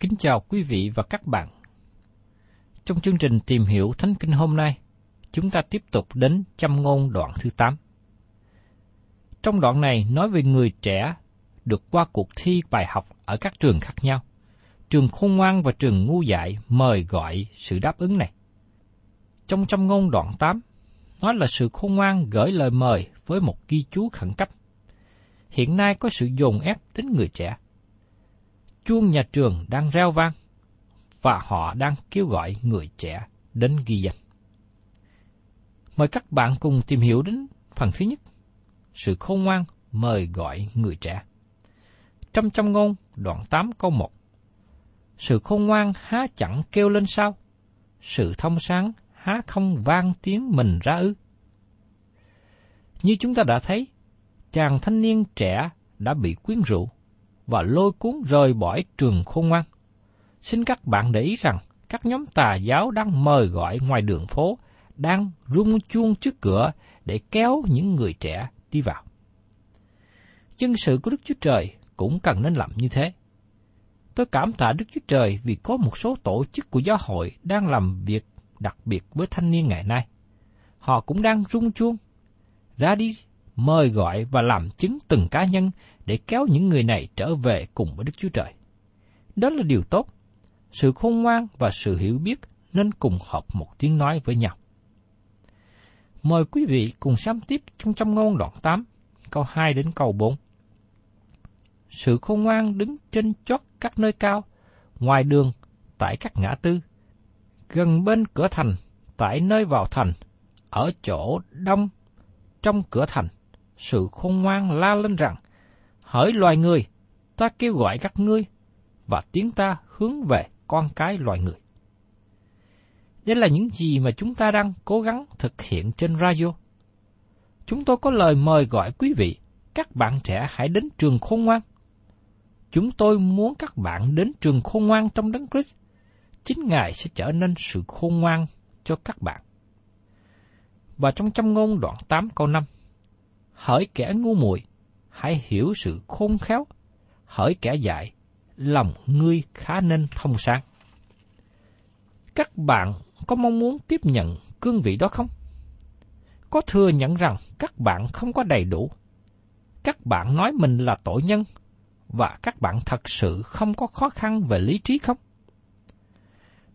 Kính chào quý vị và các bạn. Trong chương trình tìm hiểu Thánh Kinh hôm nay, chúng ta tiếp tục đến châm ngôn đoạn thứ 8. Trong đoạn này nói về người trẻ được qua cuộc thi bài học ở các trường khác nhau. Trường khôn ngoan và trường ngu dại mời gọi sự đáp ứng này. Trong châm ngôn đoạn 8, nói là sự khôn ngoan gửi lời mời với một ghi chú khẩn cấp. Hiện nay có sự dồn ép đến người trẻ. Chuông nhà trường đang reo vang, và họ đang kêu gọi người trẻ đến ghi danh. Mời các bạn cùng tìm hiểu đến phần thứ nhất. Sự khôn ngoan mời gọi người trẻ. Trong trong ngôn đoạn 8 câu 1 Sự khôn ngoan há chẳng kêu lên sao? Sự thông sáng há không vang tiếng mình ra ư? Như chúng ta đã thấy, chàng thanh niên trẻ đã bị quyến rũ và lôi cuốn rời bỏ trường khôn ngoan. Xin các bạn để ý rằng các nhóm tà giáo đang mời gọi ngoài đường phố, đang rung chuông trước cửa để kéo những người trẻ đi vào. Dân sự của Đức Chúa Trời cũng cần nên làm như thế. Tôi cảm tạ Đức Chúa Trời vì có một số tổ chức của giáo hội đang làm việc đặc biệt với thanh niên ngày nay. Họ cũng đang rung chuông, ra đi mời gọi và làm chứng từng cá nhân để kéo những người này trở về cùng với Đức Chúa Trời. Đó là điều tốt. Sự khôn ngoan và sự hiểu biết nên cùng hợp một tiếng nói với nhau. Mời quý vị cùng xem tiếp trong trong ngôn đoạn 8, câu 2 đến câu 4. Sự khôn ngoan đứng trên chót các nơi cao, ngoài đường, tại các ngã tư, gần bên cửa thành, tại nơi vào thành, ở chỗ đông, trong cửa thành, sự khôn ngoan la lên rằng, hỡi loài người, ta kêu gọi các ngươi, và tiếng ta hướng về con cái loài người. Đây là những gì mà chúng ta đang cố gắng thực hiện trên radio. Chúng tôi có lời mời gọi quý vị, các bạn trẻ hãy đến trường khôn ngoan. Chúng tôi muốn các bạn đến trường khôn ngoan trong đấng Christ. Chính Ngài sẽ trở nên sự khôn ngoan cho các bạn. Và trong châm ngôn đoạn 8 câu 5, Hỡi kẻ ngu muội, hãy hiểu sự khôn khéo, hỡi kẻ dạy lòng ngươi khá nên thông sáng. Các bạn có mong muốn tiếp nhận cương vị đó không? Có thừa nhận rằng các bạn không có đầy đủ. Các bạn nói mình là tội nhân và các bạn thật sự không có khó khăn về lý trí không?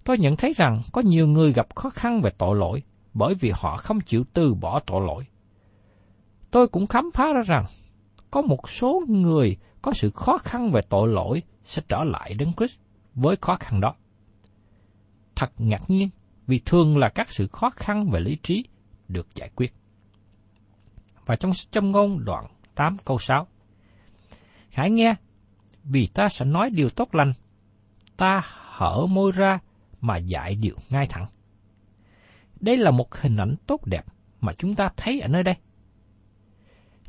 tôi nhận thấy rằng có nhiều người gặp khó khăn về tội lỗi bởi vì họ không chịu từ bỏ tội lỗi. Tôi cũng khám phá ra rằng có một số người có sự khó khăn về tội lỗi sẽ trở lại đến Christ với khó khăn đó. Thật ngạc nhiên vì thường là các sự khó khăn về lý trí được giải quyết. Và trong châm ngôn đoạn 8 câu 6 Hãy nghe, vì ta sẽ nói điều tốt lành, ta hở môi ra mà dạy điều ngay thẳng. Đây là một hình ảnh tốt đẹp mà chúng ta thấy ở nơi đây.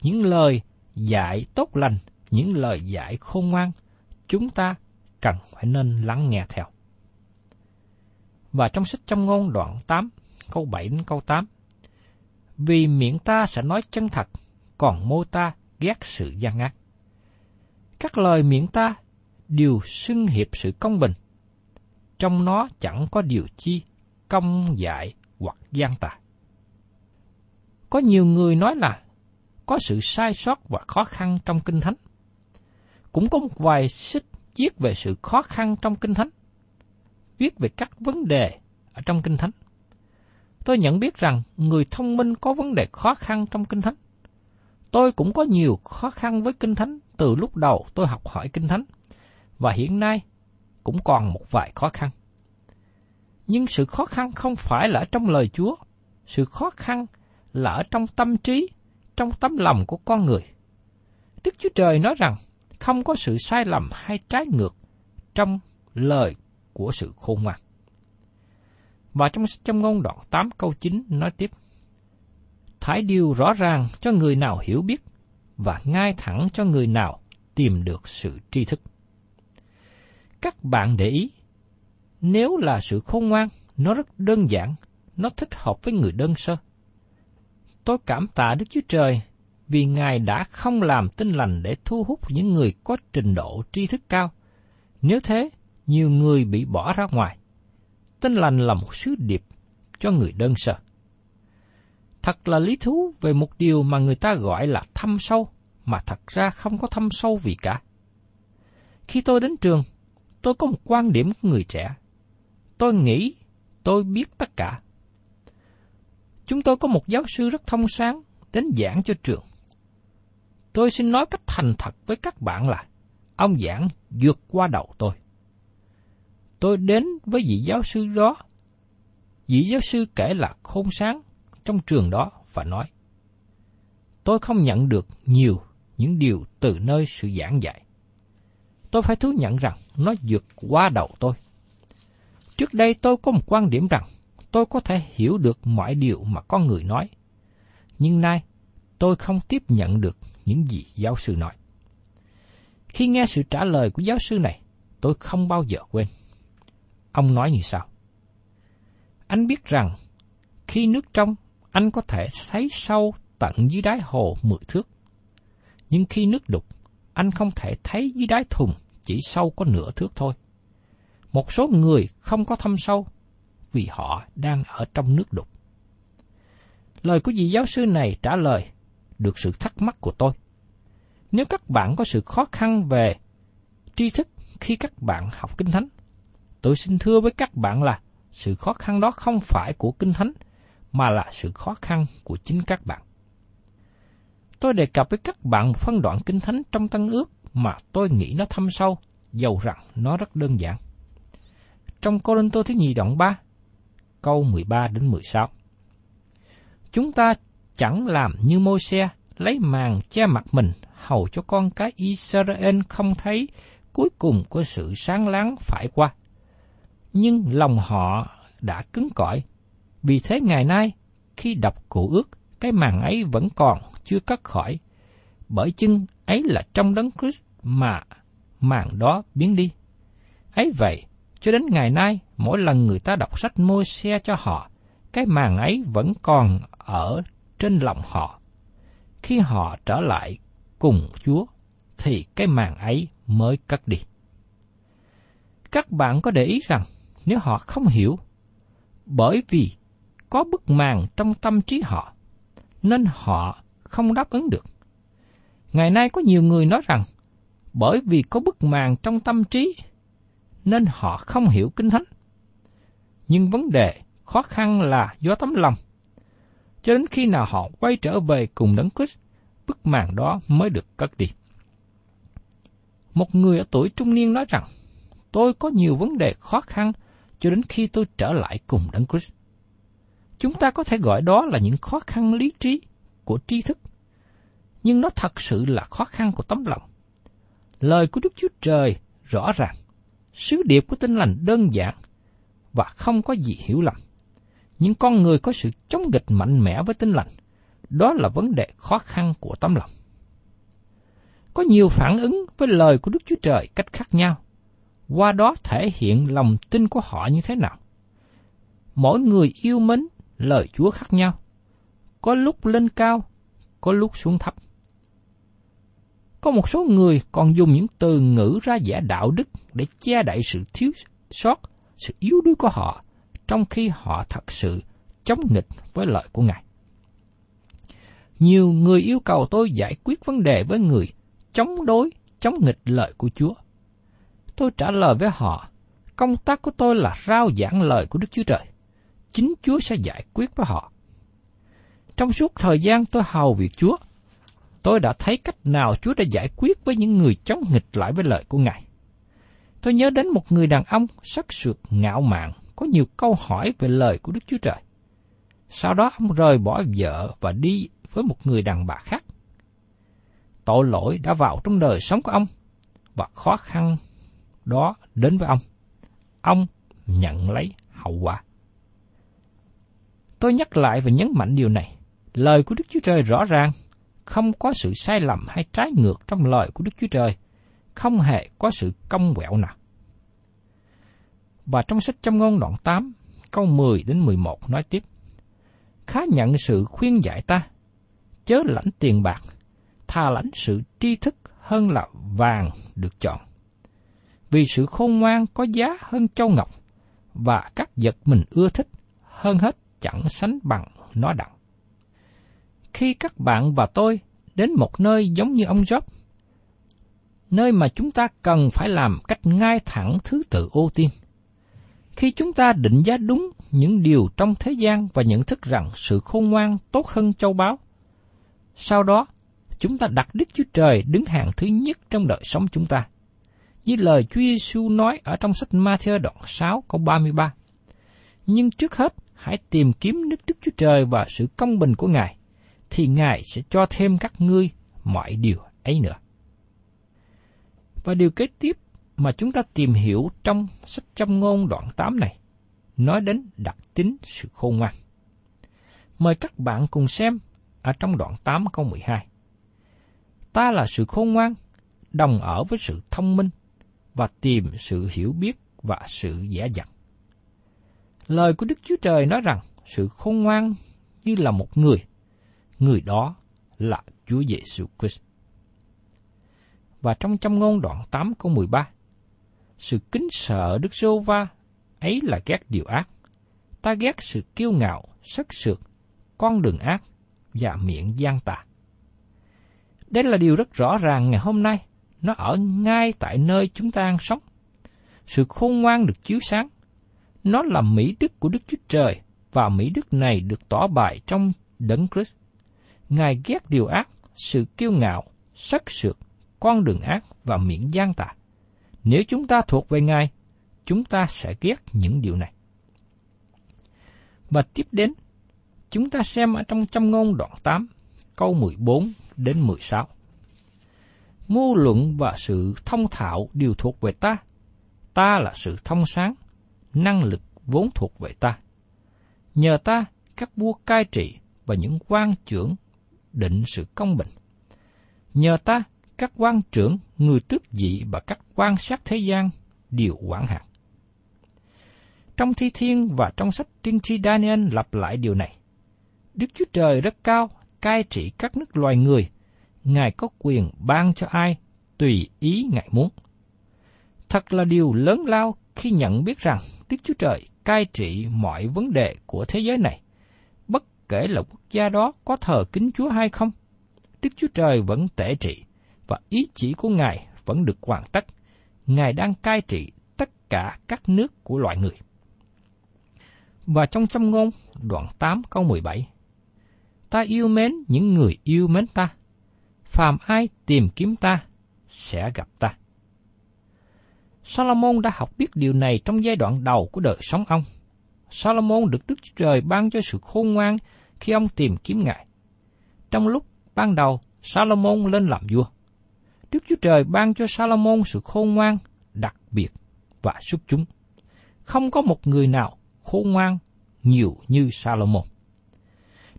Những lời dạy tốt lành, những lời dạy khôn ngoan, chúng ta cần phải nên lắng nghe theo. Và trong sách trong ngôn đoạn 8, câu 7 đến câu 8, Vì miệng ta sẽ nói chân thật, còn môi ta ghét sự gian ác. Các lời miệng ta đều xưng hiệp sự công bình, trong nó chẳng có điều chi công dại hoặc gian tà. Có nhiều người nói là có sự sai sót và khó khăn trong kinh thánh. Cũng có một vài xích viết về sự khó khăn trong kinh thánh, viết về các vấn đề ở trong kinh thánh. Tôi nhận biết rằng người thông minh có vấn đề khó khăn trong kinh thánh. Tôi cũng có nhiều khó khăn với kinh thánh từ lúc đầu tôi học hỏi kinh thánh, và hiện nay cũng còn một vài khó khăn. Nhưng sự khó khăn không phải là ở trong lời Chúa, sự khó khăn là ở trong tâm trí, trong tấm lòng của con người. Đức Chúa Trời nói rằng không có sự sai lầm hay trái ngược trong lời của sự khôn ngoan. Và trong trong ngôn đoạn 8 câu 9 nói tiếp, Thái điều rõ ràng cho người nào hiểu biết, và ngay thẳng cho người nào tìm được sự tri thức. Các bạn để ý, nếu là sự khôn ngoan, nó rất đơn giản, nó thích hợp với người đơn sơ. Tôi cảm tạ Đức Chúa Trời vì Ngài đã không làm tinh lành để thu hút những người có trình độ tri thức cao. Nếu thế, nhiều người bị bỏ ra ngoài. Tinh lành là một sứ điệp cho người đơn sơ. Thật là lý thú về một điều mà người ta gọi là thâm sâu, mà thật ra không có thâm sâu gì cả. Khi tôi đến trường, tôi có một quan điểm của người trẻ. Tôi nghĩ tôi biết tất cả. Chúng tôi có một giáo sư rất thông sáng đến giảng cho trường. Tôi xin nói cách thành thật với các bạn là, ông giảng vượt qua đầu tôi. Tôi đến với vị giáo sư đó. Vị giáo sư kể là khôn sáng trong trường đó và nói, Tôi không nhận được nhiều những điều từ nơi sự giảng dạy. Tôi phải thú nhận rằng nó vượt qua đầu tôi. Trước đây tôi có một quan điểm rằng tôi có thể hiểu được mọi điều mà con người nói. Nhưng nay, tôi không tiếp nhận được những gì giáo sư nói. Khi nghe sự trả lời của giáo sư này, tôi không bao giờ quên. Ông nói như sau? Anh biết rằng, khi nước trong, anh có thể thấy sâu tận dưới đáy hồ mười thước. Nhưng khi nước đục, anh không thể thấy dưới đáy thùng chỉ sâu có nửa thước thôi. Một số người không có thâm sâu vì họ đang ở trong nước đục. Lời của vị giáo sư này trả lời được sự thắc mắc của tôi. Nếu các bạn có sự khó khăn về tri thức khi các bạn học Kinh Thánh, tôi xin thưa với các bạn là sự khó khăn đó không phải của Kinh Thánh, mà là sự khó khăn của chính các bạn. Tôi đề cập với các bạn một phân đoạn Kinh Thánh trong Tân Ước mà tôi nghĩ nó thâm sâu, dầu rằng nó rất đơn giản. Trong Cô Linh Tô thứ nhì đoạn 3, câu 13 đến 16. Chúng ta chẳng làm như môi xe lấy màn che mặt mình hầu cho con cái Israel không thấy cuối cùng của sự sáng láng phải qua. Nhưng lòng họ đã cứng cỏi, vì thế ngày nay khi đọc cụ ước, cái màn ấy vẫn còn chưa cắt khỏi, bởi chân ấy là trong đấng Christ mà màn đó biến đi. Ấy vậy, cho đến ngày nay, mỗi lần người ta đọc sách môi xe cho họ, cái màn ấy vẫn còn ở trên lòng họ. Khi họ trở lại cùng Chúa, thì cái màn ấy mới cất đi. Các bạn có để ý rằng, nếu họ không hiểu, bởi vì có bức màn trong tâm trí họ, nên họ không đáp ứng được. Ngày nay có nhiều người nói rằng, bởi vì có bức màn trong tâm trí, nên họ không hiểu Kinh Thánh. Nhưng vấn đề khó khăn là do tấm lòng. Cho đến khi nào họ quay trở về cùng Đấng Christ, bức màn đó mới được cất đi. Một người ở tuổi trung niên nói rằng, tôi có nhiều vấn đề khó khăn cho đến khi tôi trở lại cùng Đấng Christ. Chúng ta có thể gọi đó là những khó khăn lý trí của tri thức, nhưng nó thật sự là khó khăn của tấm lòng. Lời của Đức Chúa Trời rõ ràng, sứ điệp của tinh lành đơn giản và không có gì hiểu lầm. Nhưng con người có sự chống nghịch mạnh mẽ với tinh lành, đó là vấn đề khó khăn của tấm lòng. Có nhiều phản ứng với lời của Đức Chúa Trời cách khác nhau, qua đó thể hiện lòng tin của họ như thế nào. Mỗi người yêu mến lời Chúa khác nhau, có lúc lên cao, có lúc xuống thấp. Có một số người còn dùng những từ ngữ ra giả đạo đức để che đậy sự thiếu sót, sự yếu đuối của họ, trong khi họ thật sự chống nghịch với lợi của Ngài. Nhiều người yêu cầu tôi giải quyết vấn đề với người chống đối, chống nghịch lợi của Chúa. Tôi trả lời với họ, công tác của tôi là rao giảng lời của Đức Chúa Trời. Chính Chúa sẽ giải quyết với họ. Trong suốt thời gian tôi hầu việc Chúa, tôi đã thấy cách nào Chúa đã giải quyết với những người chống nghịch lại với lời của Ngài. Tôi nhớ đến một người đàn ông sắc sược ngạo mạn, có nhiều câu hỏi về lời của Đức Chúa Trời. Sau đó ông rời bỏ vợ và đi với một người đàn bà khác. Tội lỗi đã vào trong đời sống của ông và khó khăn đó đến với ông. Ông nhận lấy hậu quả. Tôi nhắc lại và nhấn mạnh điều này. Lời của Đức Chúa Trời rõ ràng, không có sự sai lầm hay trái ngược trong lời của Đức Chúa Trời, không hề có sự công quẹo nào. Và trong sách Châm ngôn đoạn 8, câu 10 đến 11 nói tiếp. Khá nhận sự khuyên dạy ta, chớ lãnh tiền bạc, thà lãnh sự tri thức hơn là vàng được chọn. Vì sự khôn ngoan có giá hơn châu ngọc, và các vật mình ưa thích hơn hết chẳng sánh bằng nó đặng. Khi các bạn và tôi đến một nơi giống như ông Job, nơi mà chúng ta cần phải làm cách ngay thẳng thứ tự ưu tiên. Khi chúng ta định giá đúng những điều trong thế gian và nhận thức rằng sự khôn ngoan tốt hơn châu báu, sau đó chúng ta đặt Đức Chúa Trời đứng hàng thứ nhất trong đời sống chúng ta. Như lời Chúa Giêsu nói ở trong sách Matthew đoạn 6 câu 33. Nhưng trước hết, hãy tìm kiếm nước Đức Chúa Trời và sự công bình của Ngài, thì Ngài sẽ cho thêm các ngươi mọi điều ấy nữa. Và điều kế tiếp mà chúng ta tìm hiểu trong sách châm ngôn đoạn 8 này, nói đến đặc tính sự khôn ngoan. Mời các bạn cùng xem ở trong đoạn 8 câu 12. Ta là sự khôn ngoan, đồng ở với sự thông minh, và tìm sự hiểu biết và sự dễ dặt. Lời của Đức Chúa Trời nói rằng sự khôn ngoan như là một người, người đó là Chúa Giêsu Christ. Và trong trong ngôn đoạn 8 câu 13, sự kính sợ Đức Giô Va ấy là ghét điều ác. Ta ghét sự kiêu ngạo, sắc sược, con đường ác và miệng gian tà. Đây là điều rất rõ ràng ngày hôm nay, nó ở ngay tại nơi chúng ta đang sống. Sự khôn ngoan được chiếu sáng, nó là mỹ đức của Đức Chúa Trời và mỹ đức này được tỏ bài trong Đấng Christ. Ngài ghét điều ác, sự kiêu ngạo, sắc sược, con đường ác và miệng gian tà. Nếu chúng ta thuộc về Ngài, chúng ta sẽ ghét những điều này. Và tiếp đến, chúng ta xem ở trong trăm ngôn đoạn 8, câu 14 đến 16. Mưu luận và sự thông thạo đều thuộc về ta. Ta là sự thông sáng, năng lực vốn thuộc về ta. Nhờ ta, các vua cai trị và những quan trưởng định sự công bình. Nhờ ta, các quan trưởng, người tước dị và các quan sát thế gian đều quản hạt. Trong thi thiên và trong sách tiên tri Daniel lặp lại điều này. Đức Chúa Trời rất cao, cai trị các nước loài người. Ngài có quyền ban cho ai, tùy ý Ngài muốn. Thật là điều lớn lao khi nhận biết rằng Đức Chúa Trời cai trị mọi vấn đề của thế giới này, kể là quốc gia đó có thờ kính Chúa hay không. Đức Chúa Trời vẫn tể trị, và ý chỉ của Ngài vẫn được hoàn tất. Ngài đang cai trị tất cả các nước của loài người. Và trong châm ngôn đoạn 8 câu 17, Ta yêu mến những người yêu mến ta, phàm ai tìm kiếm ta, sẽ gặp ta. Salomon đã học biết điều này trong giai đoạn đầu của đời sống ông. Salomon được Đức Chúa Trời ban cho sự khôn ngoan khi ông tìm kiếm Ngài. Trong lúc ban đầu Salomon lên làm vua, Đức Chúa Trời ban cho Salomon sự khôn ngoan đặc biệt và xuất chúng. Không có một người nào khôn ngoan nhiều như Salomon.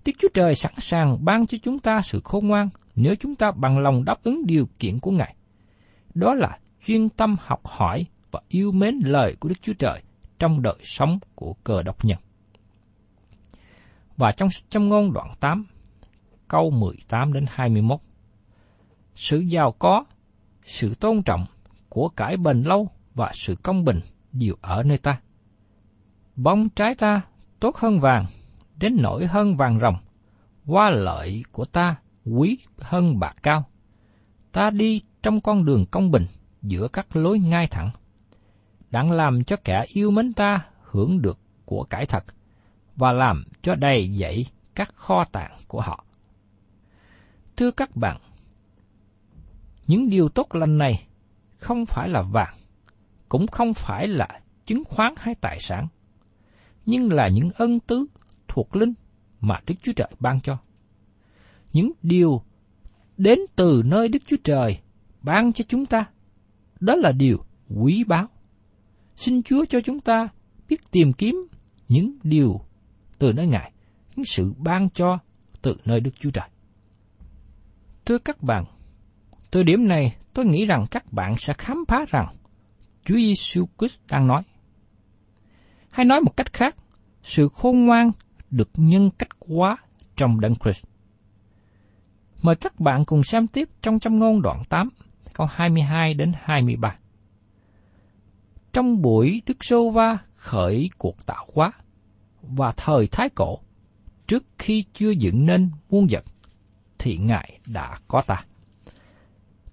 Đức Chúa Trời sẵn sàng ban cho chúng ta sự khôn ngoan nếu chúng ta bằng lòng đáp ứng điều kiện của Ngài. Đó là chuyên tâm học hỏi và yêu mến lời của Đức Chúa Trời trong đời sống của cờ độc nhân. Và trong trong ngôn đoạn 8, câu 18 đến 21. Sự giàu có, sự tôn trọng, của cải bền lâu và sự công bình đều ở nơi ta. bóng trái ta tốt hơn vàng, đến nổi hơn vàng rồng, qua lợi của ta quý hơn bạc cao. Ta đi trong con đường công bình giữa các lối ngay thẳng. Đặng làm cho kẻ yêu mến ta hưởng được của cải thật, và làm cho đầy dẫy các kho tàng của họ. Thưa các bạn, những điều tốt lành này không phải là vàng, cũng không phải là chứng khoán hay tài sản, nhưng là những ân tứ thuộc linh mà Đức Chúa Trời ban cho. Những điều đến từ nơi Đức Chúa Trời ban cho chúng ta, đó là điều quý báu. Xin Chúa cho chúng ta biết tìm kiếm những điều từ nơi Ngài, những sự ban cho từ nơi Đức Chúa Trời. Thưa các bạn, từ điểm này tôi nghĩ rằng các bạn sẽ khám phá rằng Chúa Giêsu Christ đang nói. Hay nói một cách khác, sự khôn ngoan được nhân cách quá trong Đấng Christ. Mời các bạn cùng xem tiếp trong châm ngôn đoạn 8, câu 22 đến 23. Trong buổi Đức Sô Va khởi cuộc tạo hóa và thời Thái Cổ, trước khi chưa dựng nên muôn vật, thì Ngài đã có ta.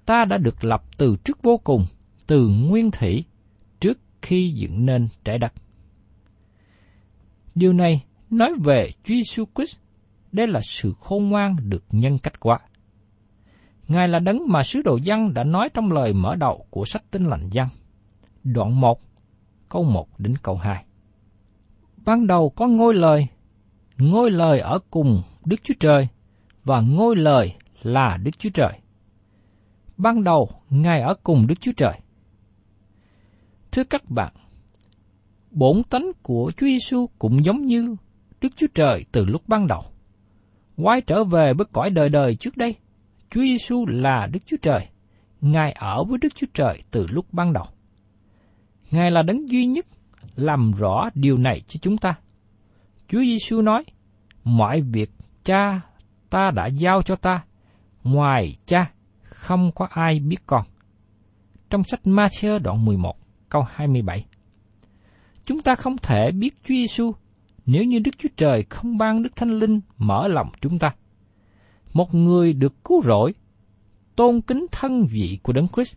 Ta đã được lập từ trước vô cùng, từ nguyên thủy, trước khi dựng nên trái đất. Điều này nói về Chúa Jesus Christ, đây là sự khôn ngoan được nhân cách hóa. Ngài là đấng mà sứ đồ dân đã nói trong lời mở đầu của sách tinh lành dân. Đoạn 1, câu 1 đến câu 2. Ban đầu có ngôi lời, ngôi lời ở cùng Đức Chúa Trời, và ngôi lời là Đức Chúa Trời. Ban đầu, Ngài ở cùng Đức Chúa Trời. Thưa các bạn, bổn tánh của Chúa Giêsu cũng giống như Đức Chúa Trời từ lúc ban đầu. Quay trở về với cõi đời đời trước đây, Chúa Giêsu là Đức Chúa Trời. Ngài ở với Đức Chúa Trời từ lúc ban đầu. Ngài là đấng duy nhất làm rõ điều này cho chúng ta. Chúa Giêsu nói, mọi việc cha ta đã giao cho ta, ngoài cha không có ai biết con. Trong sách Matthew đoạn 11, câu 27. Chúng ta không thể biết Chúa Giêsu nếu như Đức Chúa Trời không ban Đức Thánh Linh mở lòng chúng ta. Một người được cứu rỗi, tôn kính thân vị của Đấng Christ.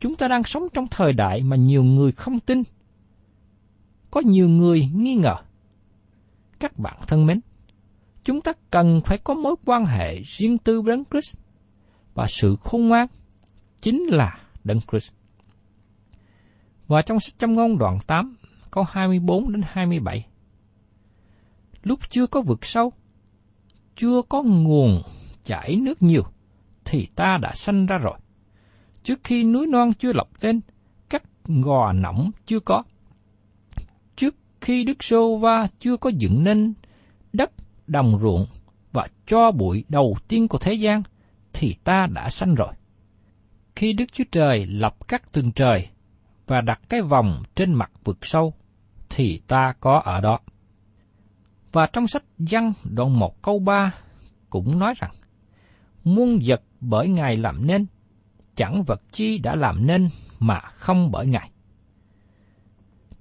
Chúng ta đang sống trong thời đại mà nhiều người không tin. Có nhiều người nghi ngờ. Các bạn thân mến, chúng ta cần phải có mối quan hệ riêng tư với Đấng Christ và sự khôn ngoan chính là Đấng Christ. Và trong sách châm ngôn đoạn 8, câu 24 đến 27. Lúc chưa có vực sâu, chưa có nguồn chảy nước nhiều, thì ta đã sanh ra rồi. Trước khi núi non chưa lập lên, các gò nỏng chưa có. Khi Đức Sô Va chưa có dựng nên đất đồng ruộng và cho bụi đầu tiên của thế gian, thì ta đã sanh rồi. Khi Đức Chúa Trời lập các tường trời và đặt cái vòng trên mặt vực sâu, thì ta có ở đó. Và trong sách Văn đoạn 1 câu 3 cũng nói rằng, muôn vật bởi Ngài làm nên, chẳng vật chi đã làm nên mà không bởi Ngài.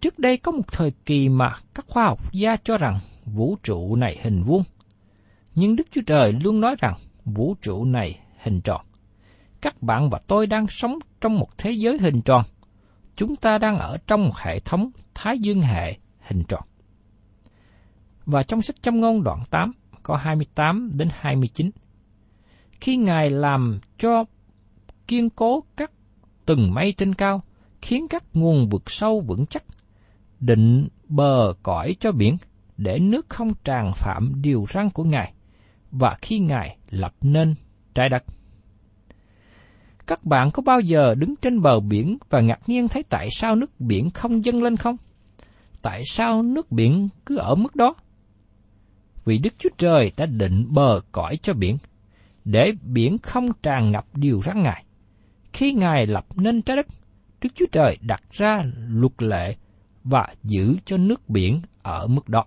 Trước đây có một thời kỳ mà các khoa học gia cho rằng vũ trụ này hình vuông, nhưng Đức Chúa Trời luôn nói rằng vũ trụ này hình tròn. Các bạn và tôi đang sống trong một thế giới hình tròn. Chúng ta đang ở trong một hệ thống thái dương hệ hình tròn. Và trong sách châm ngôn đoạn 8, có 28 đến 29. Khi Ngài làm cho kiên cố các từng mây trên cao, khiến các nguồn vực sâu vững chắc, định bờ cõi cho biển, để nước không tràn phạm điều răn của Ngài, và khi Ngài lập nên trái đất. Các bạn có bao giờ đứng trên bờ biển và ngạc nhiên thấy tại sao nước biển không dâng lên không? Tại sao nước biển cứ ở mức đó? Vì Đức Chúa Trời đã định bờ cõi cho biển, để biển không tràn ngập điều răn Ngài. Khi Ngài lập nên trái đất, Đức Chúa Trời đặt ra luật lệ và giữ cho nước biển ở mức đó.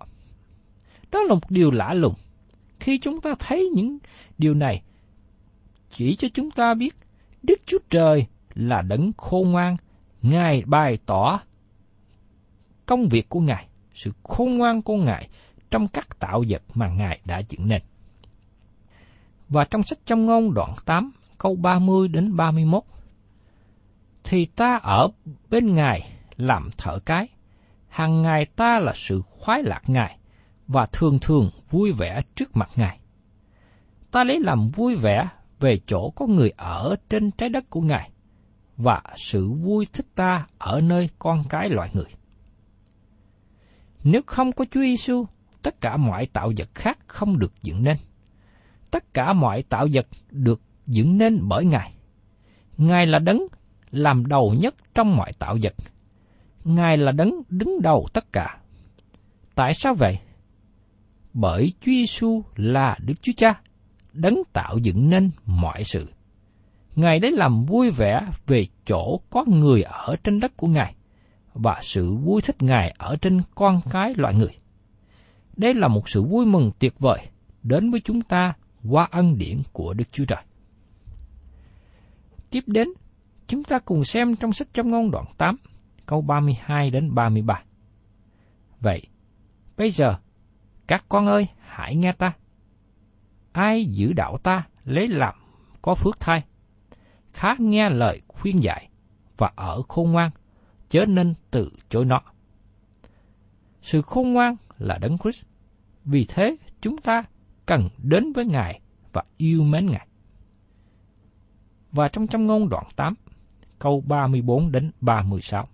Đó là một điều lạ lùng. Khi chúng ta thấy những điều này, chỉ cho chúng ta biết Đức Chúa Trời là đấng khôn ngoan, Ngài bày tỏ công việc của Ngài, sự khôn ngoan của Ngài trong các tạo vật mà Ngài đã dựng nên. Và trong sách trong ngôn đoạn 8, câu 30 đến 31, thì ta ở bên Ngài làm thợ cái, hàng ngày ta là sự khoái lạc Ngài, và thường thường vui vẻ trước mặt Ngài. Ta lấy làm vui vẻ về chỗ có người ở trên trái đất của Ngài, và sự vui thích ta ở nơi con cái loại người. Nếu không có Chúa Giêsu, tất cả mọi tạo vật khác không được dựng nên. Tất cả mọi tạo vật được dựng nên bởi Ngài. Ngài là đấng làm đầu nhất trong mọi tạo vật. Ngài là đấng đứng đầu tất cả. Tại sao vậy? Bởi Chúa Giêsu là Đức Chúa Cha, đấng tạo dựng nên mọi sự. Ngài đã làm vui vẻ về chỗ có người ở trên đất của Ngài và sự vui thích Ngài ở trên con cái loại người. Đây là một sự vui mừng tuyệt vời đến với chúng ta qua ân điển của Đức Chúa Trời. Tiếp đến, chúng ta cùng xem trong sách trong ngôn đoạn 8, câu 32 đến 33. Vậy, bây giờ, các con ơi, hãy nghe ta. Ai giữ đạo ta lấy làm có phước thai, khá nghe lời khuyên dạy và ở khôn ngoan, chớ nên từ chối nó. Sự khôn ngoan là đấng Christ. Vì thế, chúng ta cần đến với Ngài và yêu mến Ngài. Và trong trong ngôn đoạn 8, câu 34 đến 36.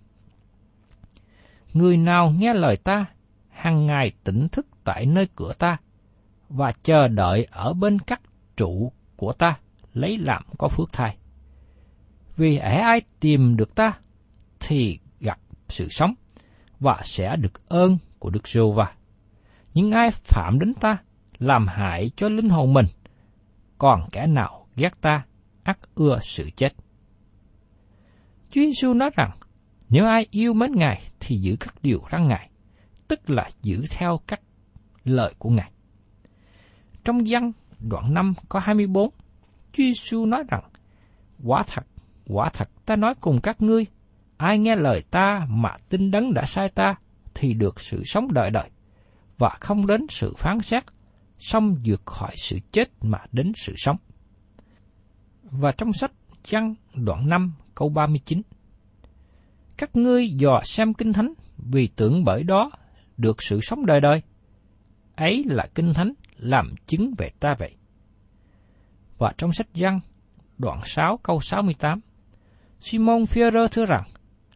Người nào nghe lời ta, hàng ngày tỉnh thức tại nơi cửa ta, và chờ đợi ở bên các trụ của ta, lấy làm có phước thai. Vì ẻ ai tìm được ta, thì gặp sự sống, và sẽ được ơn của Đức giê va những ai phạm đến ta, làm hại cho linh hồn mình, còn kẻ nào ghét ta, ắt ưa sự chết. Chúa Giêsu nói rằng, nếu ai yêu mến Ngài thì giữ các điều răn Ngài, tức là giữ theo các lời của Ngài. Trong văn đoạn 5 có 24, Chúa Giêsu nói rằng, quả thật, quả thật ta nói cùng các ngươi, ai nghe lời ta mà tin đấng đã sai ta, thì được sự sống đời đời, và không đến sự phán xét, xong vượt khỏi sự chết mà đến sự sống. Và trong sách Chăng đoạn 5 câu 39 các ngươi dò xem kinh thánh vì tưởng bởi đó được sự sống đời đời. Ấy là kinh thánh làm chứng về ta vậy. Và trong sách Giăng đoạn 6 câu 68 Simon Führer thưa rằng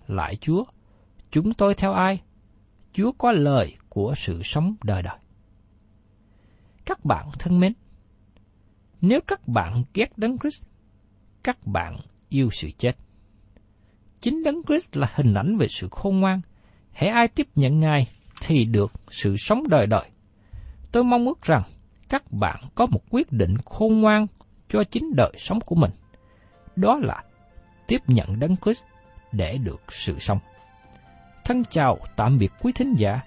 Lại Chúa, chúng tôi theo ai? Chúa có lời của sự sống đời đời. Các bạn thân mến, nếu các bạn ghét Đấng Christ, các bạn yêu sự chết. Chính Đấng Christ là hình ảnh về sự khôn ngoan. Hãy ai tiếp nhận Ngài thì được sự sống đời đời. Tôi mong ước rằng các bạn có một quyết định khôn ngoan cho chính đời sống của mình. Đó là tiếp nhận Đấng Christ để được sự sống. Thân chào tạm biệt quý thính giả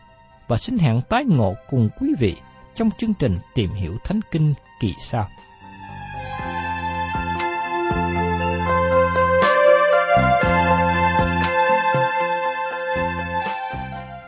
và xin hẹn tái ngộ cùng quý vị trong chương trình Tìm hiểu Thánh Kinh kỳ sau.